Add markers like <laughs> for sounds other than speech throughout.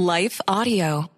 Life Audio.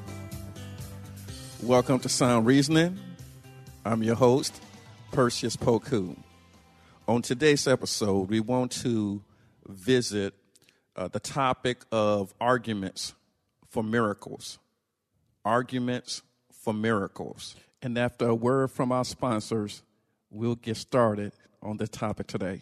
Welcome to Sound Reasoning. I'm your host, Perseus Poku. On today's episode, we want to visit uh, the topic of arguments for miracles. Arguments for miracles. And after a word from our sponsors, we'll get started on the topic today.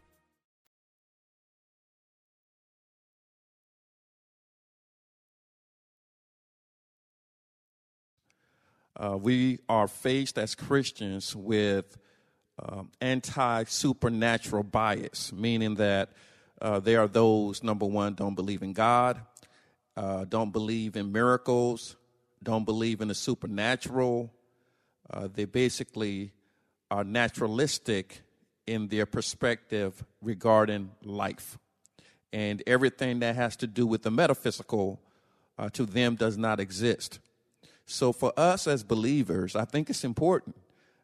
Uh, we are faced as Christians with um, anti supernatural bias, meaning that uh, there are those, number one, don't believe in God, uh, don't believe in miracles, don't believe in the supernatural. Uh, they basically are naturalistic in their perspective regarding life. And everything that has to do with the metaphysical uh, to them does not exist. So, for us as believers, I think it's important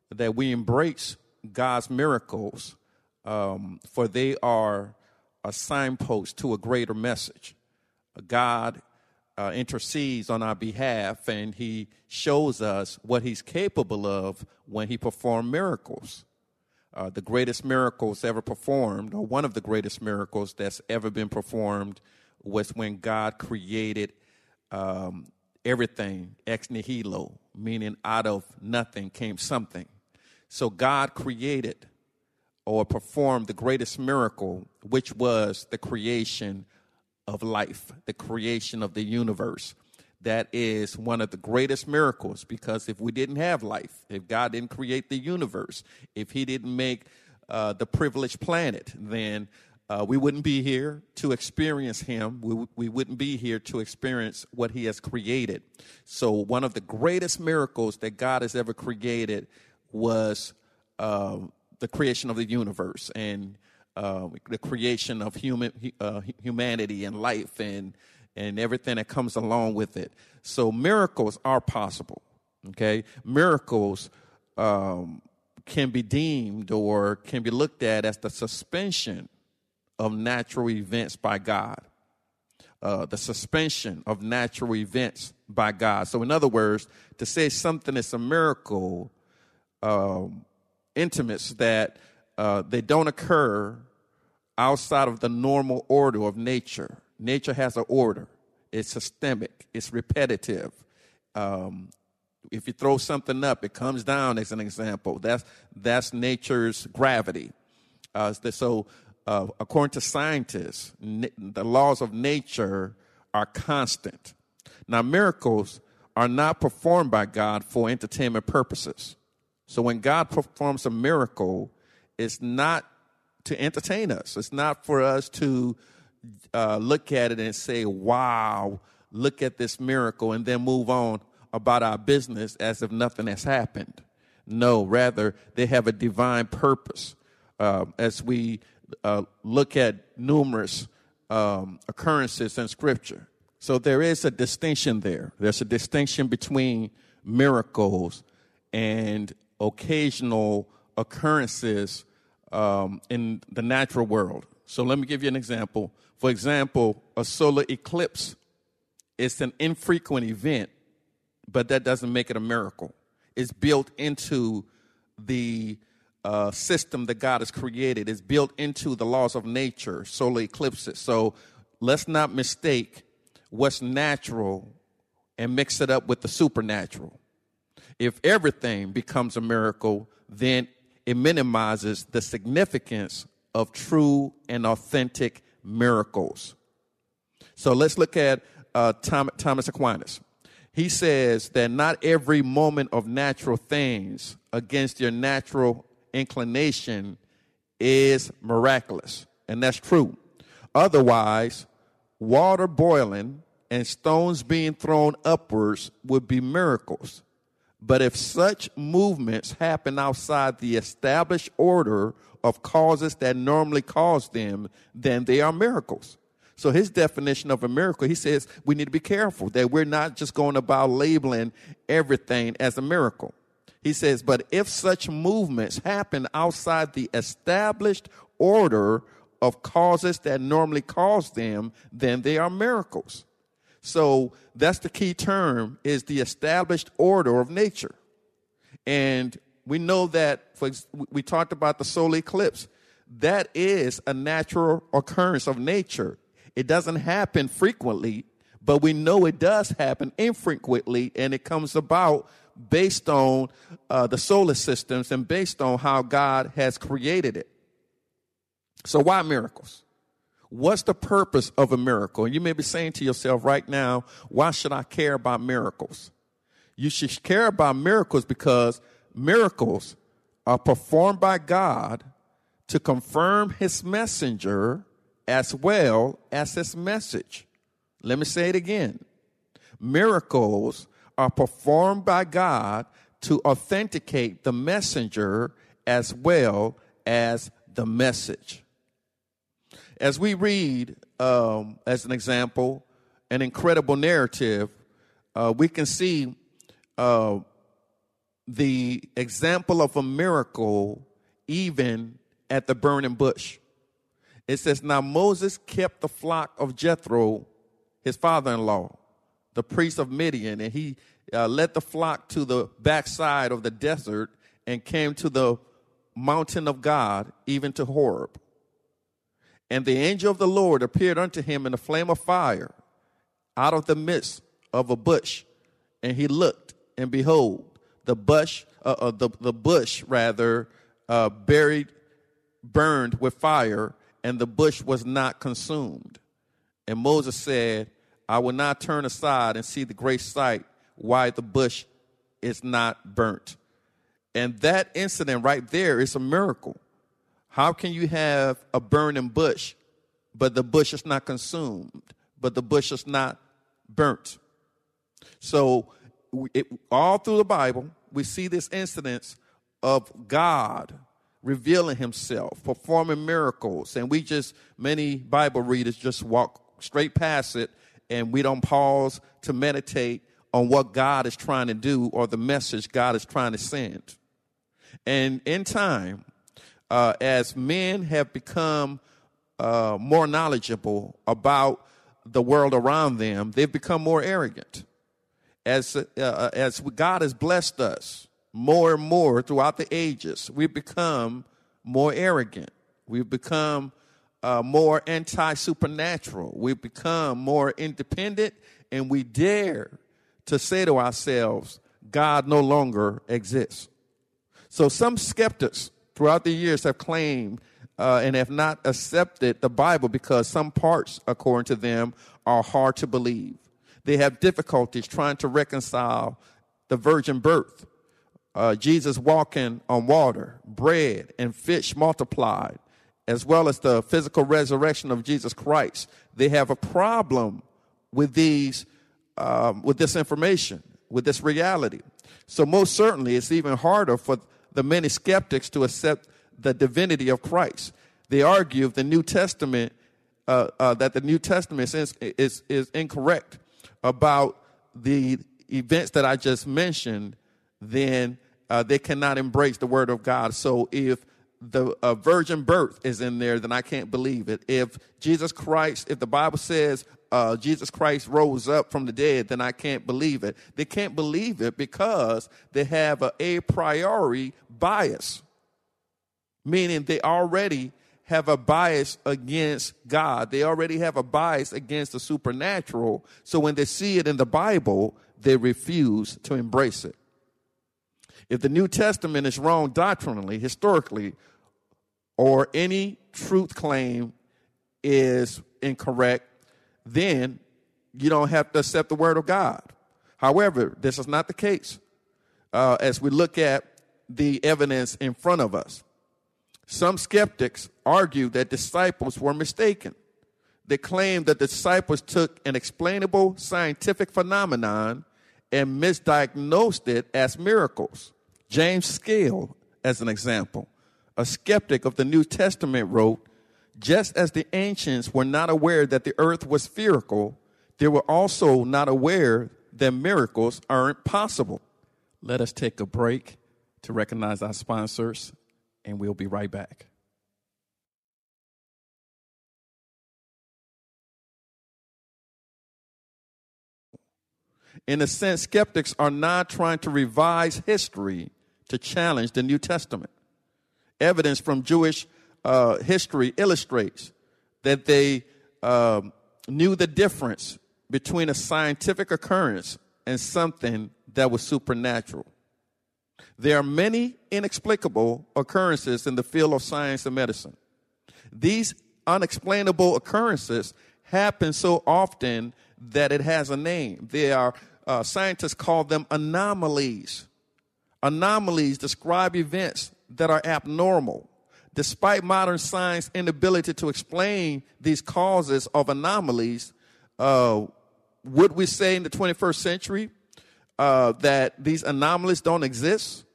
that we embrace God's miracles, um, for they are a signpost to a greater message. God uh, intercedes on our behalf and he shows us what he's capable of when he performs miracles. Uh, the greatest miracles ever performed, or one of the greatest miracles that's ever been performed, was when God created um, everything ex nihilo, meaning out of nothing came something. So God created or performed the greatest miracle, which was the creation of life, the creation of the universe. That is one of the greatest miracles because if we didn't have life, if God didn't create the universe, if He didn't make uh, the privileged planet, then uh, we wouldn't be here to experience him. We, we wouldn't be here to experience what he has created. So, one of the greatest miracles that God has ever created was uh, the creation of the universe and uh, the creation of human uh, humanity and life and and everything that comes along with it. So, miracles are possible. Okay, miracles. Um, can be deemed or can be looked at as the suspension of natural events by God. Uh, the suspension of natural events by God. So, in other words, to say something is a miracle um, intimates that uh, they don't occur outside of the normal order of nature. Nature has an order, it's systemic, it's repetitive. Um, if you throw something up, it comes down, as an example. That's, that's nature's gravity. Uh, so, uh, according to scientists, the laws of nature are constant. Now, miracles are not performed by God for entertainment purposes. So, when God performs a miracle, it's not to entertain us, it's not for us to uh, look at it and say, wow, look at this miracle, and then move on about our business as if nothing has happened. No, rather, they have a divine purpose. Uh, as we uh, look at numerous um, occurrences in Scripture. So there is a distinction there. There's a distinction between miracles and occasional occurrences um, in the natural world. So let me give you an example. For example, a solar eclipse is an infrequent event, but that doesn't make it a miracle. It's built into the uh, system that God has created. is built into the laws of nature, solar eclipses. So let's not mistake what's natural and mix it up with the supernatural. If everything becomes a miracle, then it minimizes the significance of true and authentic miracles. So let's look at uh, Thomas Aquinas. He says that not every moment of natural things against your natural inclination is miraculous. And that's true. Otherwise, water boiling and stones being thrown upwards would be miracles. But if such movements happen outside the established order of causes that normally cause them, then they are miracles. So his definition of a miracle, he says we need to be careful that we're not just going about labeling everything as a miracle. He says, but if such movements happen outside the established order of causes that normally cause them, then they are miracles. So that's the key term is the established order of nature. And we know that for, we talked about the solar eclipse. That is a natural occurrence of nature. It doesn't happen frequently, but we know it does happen infrequently and it comes about based on uh, the solar systems and based on how God has created it. So, why miracles? What's the purpose of a miracle? And you may be saying to yourself right now, why should I care about miracles? You should care about miracles because miracles are performed by God to confirm his messenger as well as his message. Let me say it again. Miracles are performed by God to authenticate the messenger as well as the message. As we read, um, as an example, an incredible narrative, uh, we can see uh, the example of a miracle even at the burning bush. It says, Now Moses kept the flock of Jethro, his father in law, the priest of Midian, and he uh, led the flock to the backside of the desert and came to the mountain of God, even to Horeb. And the angel of the Lord appeared unto him in a flame of fire out of the midst of a bush. And he looked, and behold, the bush, uh, uh, the, the bush rather, uh, buried, burned with fire, and the bush was not consumed. And Moses said, I will not turn aside and see the great sight why the bush is not burnt. And that incident right there is a miracle. How can you have a burning bush, but the bush is not consumed, but the bush is not burnt? So, it, all through the Bible, we see this incidence of God revealing himself, performing miracles. And we just, many Bible readers just walk straight past it and we don't pause to meditate on what God is trying to do or the message God is trying to send. And in time, uh, as men have become uh, more knowledgeable about the world around them, they've become more arrogant. As, uh, as God has blessed us more and more throughout the ages, we've become more arrogant. We've become uh, more anti supernatural. We've become more independent, and we dare to say to ourselves, God no longer exists. So some skeptics throughout the years have claimed uh, and have not accepted the Bible because some parts, according to them, are hard to believe. They have difficulties trying to reconcile the virgin birth, uh, Jesus walking on water, bread and fish multiplied, as well as the physical resurrection of Jesus Christ. They have a problem with these, um, with this information, with this reality. So most certainly, it's even harder for the many skeptics to accept the divinity of Christ. They argue the New Testament uh, uh, that the New Testament is, is, is incorrect about the events that I just mentioned, then uh, they cannot embrace the Word of God. So if the uh, virgin birth is in there, then I can't believe it. If Jesus Christ, if the Bible says uh, Jesus Christ rose up from the dead, then I can't believe it. They can't believe it because they have a a priori bias, meaning they already have a bias against God. They already have a bias against the supernatural. So when they see it in the Bible, they refuse to embrace it. If the New Testament is wrong doctrinally, historically, or any truth claim is incorrect, then you don't have to accept the word of God. However, this is not the case uh, as we look at the evidence in front of us. Some skeptics argue that disciples were mistaken. They claim that the disciples took an explainable scientific phenomenon and misdiagnosed it as miracles. James Scale, as an example, a skeptic of the New Testament, wrote Just as the ancients were not aware that the earth was spherical, they were also not aware that miracles aren't possible. Let us take a break to recognize our sponsors and we'll be right back. In a sense, skeptics are not trying to revise history to challenge the New Testament. Evidence from Jewish uh, history illustrates that they um, knew the difference between a scientific occurrence and something that was supernatural. There are many inexplicable occurrences in the field of science and medicine. These unexplainable occurrences happen so often that it has a name. They are uh, scientists call them anomalies. Anomalies describe events that are abnormal. Despite modern science inability to explain these causes of anomalies, uh, would we say in the 21st century uh, that these anomalies don't exist?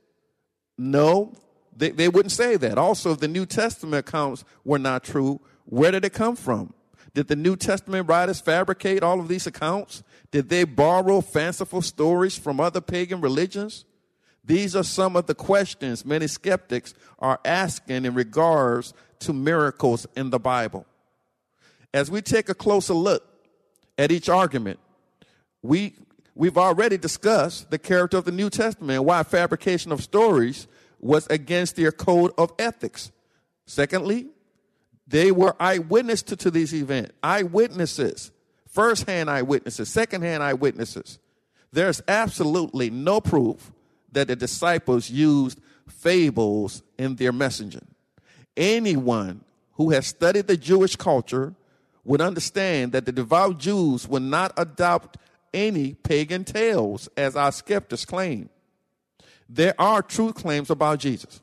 No, they, they wouldn't say that. Also, if the New Testament accounts were not true, where did it come from? Did the New Testament writers fabricate all of these accounts? Did they borrow fanciful stories from other pagan religions? These are some of the questions many skeptics are asking in regards to miracles in the Bible. As we take a closer look at each argument, we We've already discussed the character of the New Testament and why fabrication of stories was against their code of ethics. Secondly, they were eyewitness to, to these events, eyewitnesses, first-hand eyewitnesses, second-hand eyewitnesses. There's absolutely no proof that the disciples used fables in their messaging. Anyone who has studied the Jewish culture would understand that the devout Jews would not adopt any pagan tales, as our skeptics claim. There are truth claims about Jesus.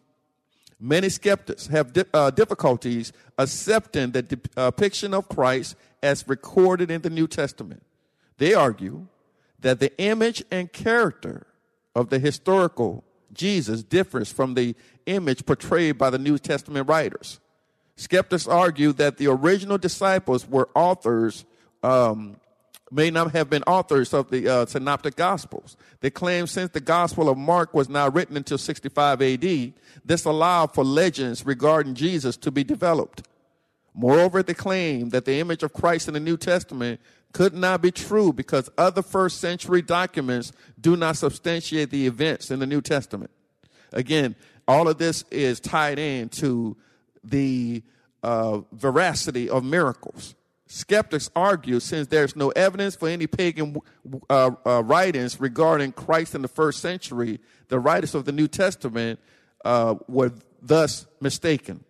Many skeptics have di- uh, difficulties accepting the depiction of Christ as recorded in the New Testament. They argue that the image and character of the historical Jesus differs from the image portrayed by the New Testament writers. Skeptics argue that the original disciples were authors um, may not have been authors of the uh, synoptic gospels. They claim since the gospel of Mark was not written until 65 AD, this allowed for legends regarding Jesus to be developed. Moreover, they claim that the image of Christ in the New Testament could not be true because other first century documents do not substantiate the events in the New Testament. Again, all of this is tied into the uh, veracity of miracles. Skeptics argue since there's no evidence for any pagan uh, uh, writings regarding Christ in the first century, the writers of the New Testament uh, were thus mistaken.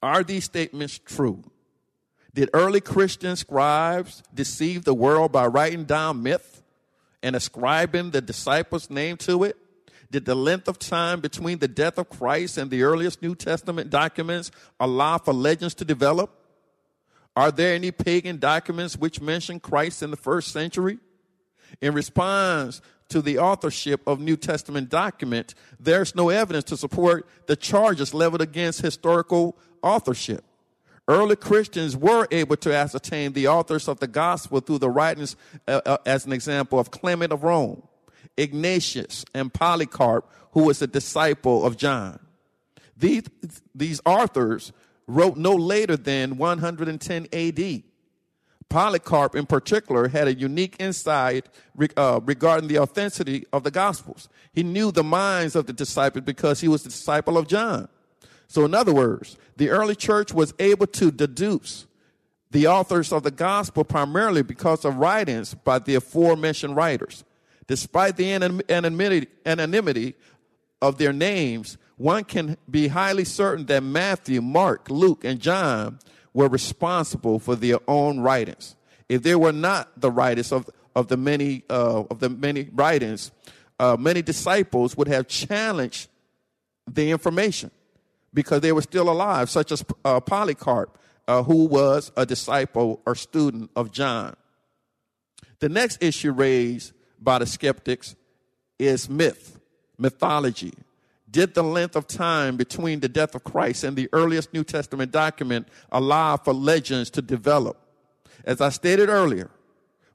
Are these statements true? Did early Christian scribes deceive the world by writing down myth and ascribing the disciples' name to it? Did the length of time between the death of Christ and the earliest New Testament documents allow for legends to develop? Are there any pagan documents which mention Christ in the first century? In response to the authorship of New Testament documents, there's no evidence to support the charges leveled against historical authorship. Early Christians were able to ascertain the authors of the gospel through the writings, uh, uh, as an example, of Clement of Rome, Ignatius, and Polycarp, who was a disciple of John. These, these authors wrote no later than 110 AD. Polycarp, in particular, had a unique insight uh, regarding the authenticity of the Gospels. He knew the minds of the disciples because he was the disciple of John. So, in other words, the early church was able to deduce the authors of the Gospel primarily because of writings by the aforementioned writers. Despite the anonymity, of their names, one can be highly certain that Matthew, Mark, Luke, and John were responsible for their own writings. If they were not the writers of, of the many uh, of the many writings, uh, many disciples would have challenged the information because they were still alive, such as uh, Polycarp, uh, who was a disciple or student of John. The next issue raised by the skeptics is myth, mythology, did the length of time between the death of Christ and the earliest New Testament document allow for legends to develop? As I stated earlier,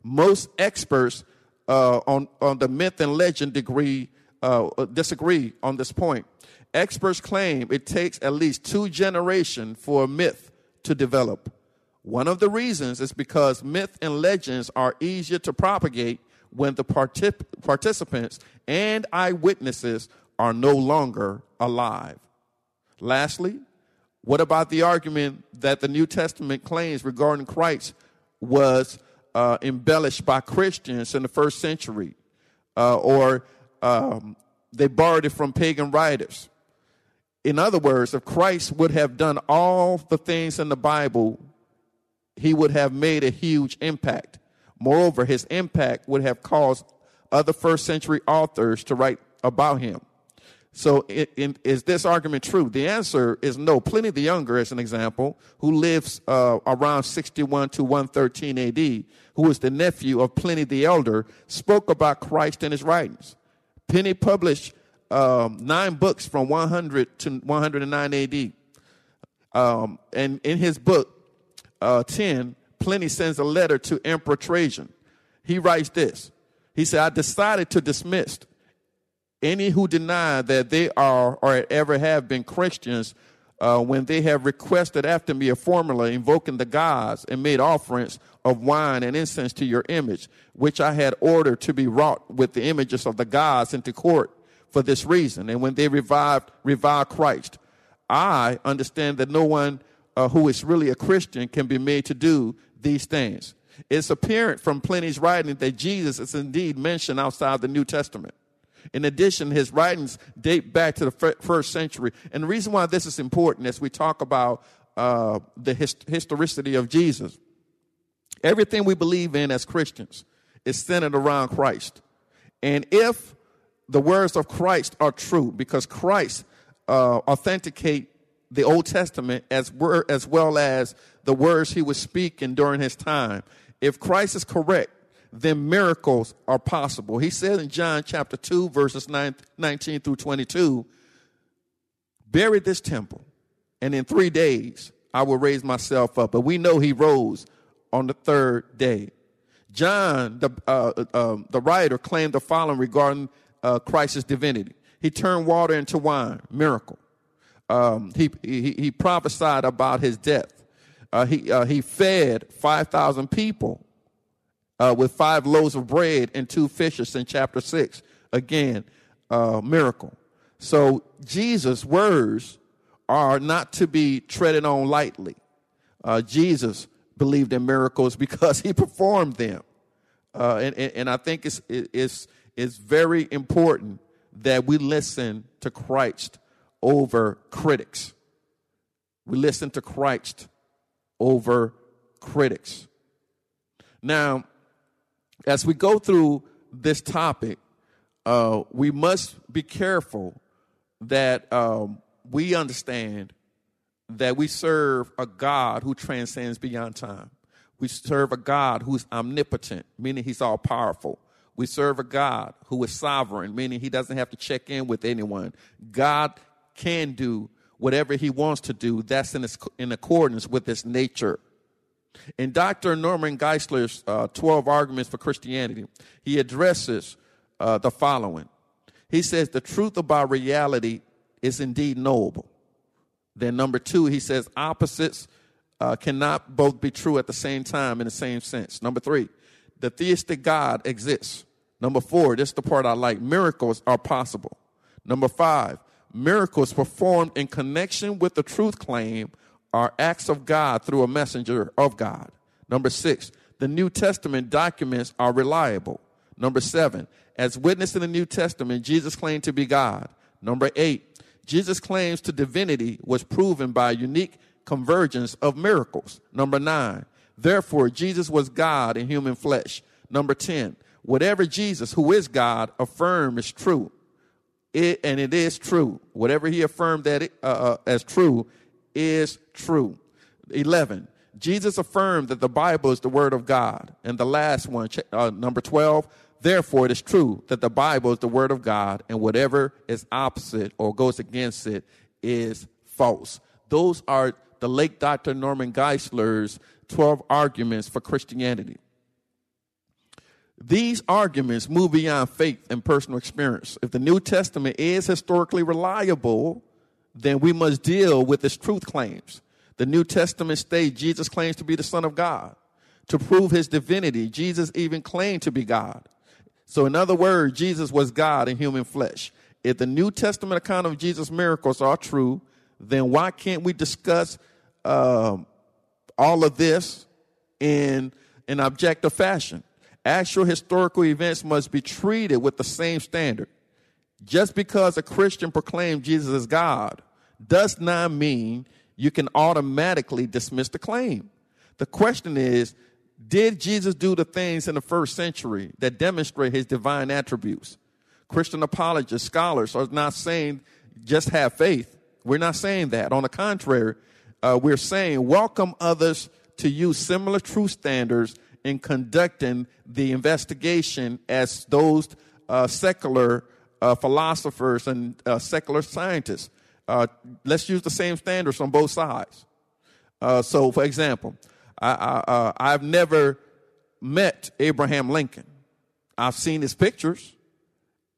most experts uh, on, on the myth and legend degree, uh, disagree on this point. Experts claim it takes at least two generations for a myth to develop. One of the reasons is because myth and legends are easier to propagate when the particip- participants and eyewitnesses are no longer alive. Lastly, what about the argument that the New Testament claims regarding Christ was uh, embellished by Christians in the first century, uh, or um, they borrowed it from pagan writers? In other words, if Christ would have done all the things in the Bible, he would have made a huge impact. Moreover, his impact would have caused other first century authors to write about him. So, it, it, is this argument true? The answer is no. Pliny the Younger, as an example, who lives uh, around 61 to 113 AD, who was the nephew of Pliny the Elder, spoke about Christ in his writings. Pliny published um, nine books from 100 to 109 AD. Um, and in his book, uh, 10, Pliny sends a letter to Emperor Trajan. He writes this He said, I decided to dismiss any who deny that they are or ever have been Christians uh, when they have requested after me a formula invoking the gods and made offerings of wine and incense to your image, which I had ordered to be wrought with the images of the gods into court for this reason. And when they revived, reviled Christ, I understand that no one uh, who is really a Christian can be made to do these things. It's apparent from Pliny's writing that Jesus is indeed mentioned outside the New Testament. In addition, his writings date back to the first century. And the reason why this is important as we talk about uh, the hist- historicity of Jesus, everything we believe in as Christians is centered around Christ. And if the words of Christ are true, because Christ uh, authenticate the Old Testament as, as well as the words he was speaking during his time, if Christ is correct, then miracles are possible. He said in John chapter 2, verses 9, 19 through 22, bury this temple, and in three days I will raise myself up. But we know he rose on the third day. John, the, uh, uh, um, the writer, claimed the following regarding uh, Christ's divinity. He turned water into wine, miracle. Um, he, he, he, prophesied about his death. Uh, he, uh, he fed 5,000 people uh, with five loaves of bread and two fishes in chapter 6. Again, uh, miracle. So Jesus' words are not to be treaded on lightly. Uh, Jesus believed in miracles <laughs> because he performed them. Uh, and, and, and, I think it's, it's, it's very important that we listen to Christ over critics. We listen to Christ over critics. Now, as we go through this topic, uh, we must be careful that um, we understand that we serve a God who transcends beyond time. We serve a God who's omnipotent, meaning he's all powerful. We serve a God who is sovereign, meaning he doesn't have to check in with anyone. God can do whatever he wants to do, that's in, in accordance with his nature. In Dr. Norman Geisler's uh, 12 Arguments for Christianity, he addresses uh, the following. He says, The truth about reality is indeed knowable. Then, number two, he says, Opposites uh, cannot both be true at the same time in the same sense. Number three, the theistic God exists. Number four, this is the part I like miracles are possible. Number five, miracles performed in connection with the truth claim are acts of God through a messenger of God. Number six, the New Testament documents are reliable. Number seven, as witnessed in the New Testament, Jesus claimed to be God. Number eight, Jesus' claims to divinity was proven by a unique convergence of miracles. Number nine, therefore, Jesus was God in human flesh. Number 10, whatever Jesus, who is God, affirmed is true. It, and it is true. Whatever he affirmed that it, uh, uh, as true is true. 11. Jesus affirmed that the Bible is the Word of God. And the last one, uh, number 12, therefore it is true that the Bible is the Word of God, and whatever is opposite or goes against it is false. Those are the late Dr. Norman Geisler's 12 arguments for Christianity. These arguments move beyond faith and personal experience. If the New Testament is historically reliable, then we must deal with its truth claims. The New Testament states Jesus claims to be the Son of God. To prove his divinity, Jesus even claimed to be God. So, in other words, Jesus was God in human flesh. If the New Testament account of Jesus' miracles are true, then why can't we discuss um, all of this in an objective fashion? Actual historical events must be treated with the same standard. Just because a Christian proclaims Jesus as God does not mean you can automatically dismiss the claim. The question is Did Jesus do the things in the first century that demonstrate his divine attributes? Christian apologists, scholars are not saying just have faith. We're not saying that. On the contrary, uh, we're saying welcome others to use similar truth standards in conducting the investigation as those uh, secular uh, philosophers and uh, secular scientists. Uh, let's use the same standards on both sides. Uh, so, for example, I, have never met Abraham Lincoln. I've seen his pictures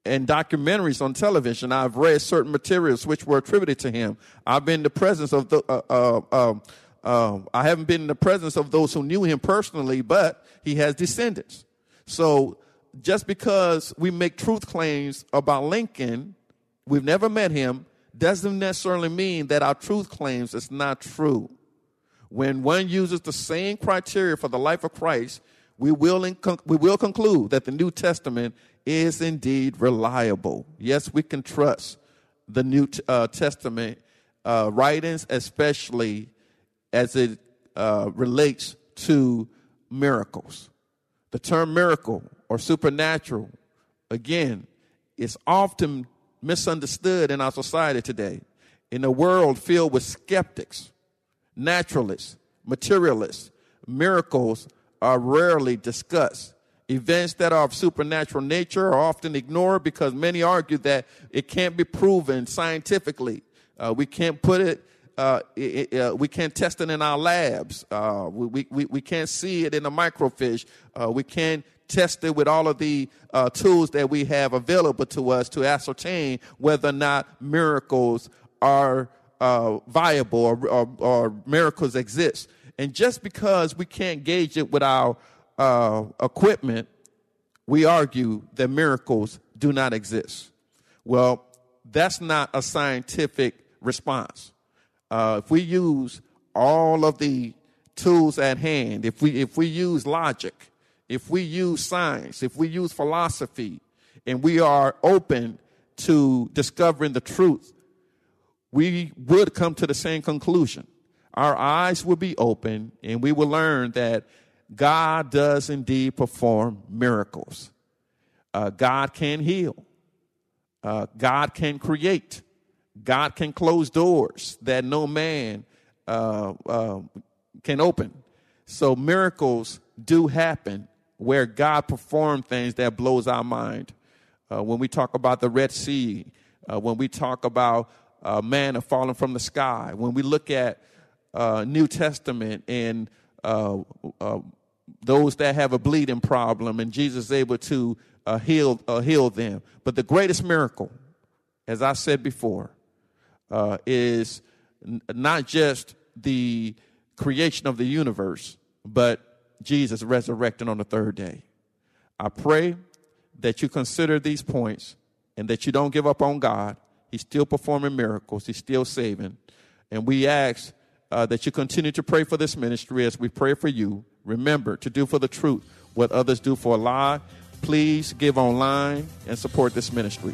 and documentaries on television. I've read certain materials which were attributed to him. I've been in the presence of the. Um, I haven't been in the presence of those who knew him personally, but he has descendants. So just because we make truth claims about Lincoln, we've never met him, doesn't necessarily mean that our truth claims is not true. When one uses the same criteria for the life of Christ, we will, inc- we will conclude that the New Testament is indeed reliable. Yes, we can trust the New uh, Testament uh, writings, especially as it uh, relates to miracles. The term miracle or supernatural, again, is often misunderstood in our society today. In a world filled with skeptics, naturalists, materialists, miracles are rarely discussed. Events that are of supernatural nature are often ignored because many argue that it can't be proven scientifically. Uh, we can't put it uh, it, uh, we can't test it in our labs. Uh, we, we, we can't see it in the microfiche. Uh, we can't test it with all of the uh, tools that we have available to us to ascertain whether or not miracles are viable or, or, or, miracles exist. And just because we can't gauge it with our equipment, we argue that miracles do not exist. Well, that's not a scientific response uh, if we use all of the tools at hand, if we if we use logic, if we use science, if we use philosophy, and we are open to discovering the truth, we would come to the same conclusion. Our eyes will be open, and we will learn that God does indeed perform miracles. Uh, God can heal. Uh, God can create. God can close doors that no man uh, uh, can open. So miracles do happen where God performed things that blows our mind. Uh, when we talk about the Red Sea, uh, when we talk about uh, manna falling from the sky, when we look at uh, New Testament and uh, those that have a bleeding problem, and Jesus is able to heal heal them. But the greatest miracle, as I said before, uh, is n- not just the creation of the universe, but Jesus resurrecting on the third day. I pray that you consider these points and that you don't give up on God. He's still performing miracles, He's still saving. And we ask uh, that you continue to pray for this ministry as we pray for you. Remember to do for the truth what others do for a lie. Please give online and support this ministry.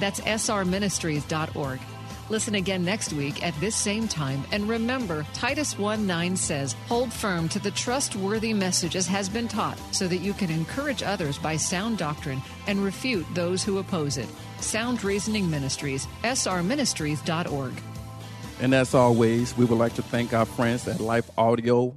That's srministries.org. Listen again next week at this same time. And remember, Titus 1 9 says, Hold firm to the trustworthy message as has been taught, so that you can encourage others by sound doctrine and refute those who oppose it. Sound Reasoning Ministries, srministries.org. And as always, we would like to thank our friends at Life Audio.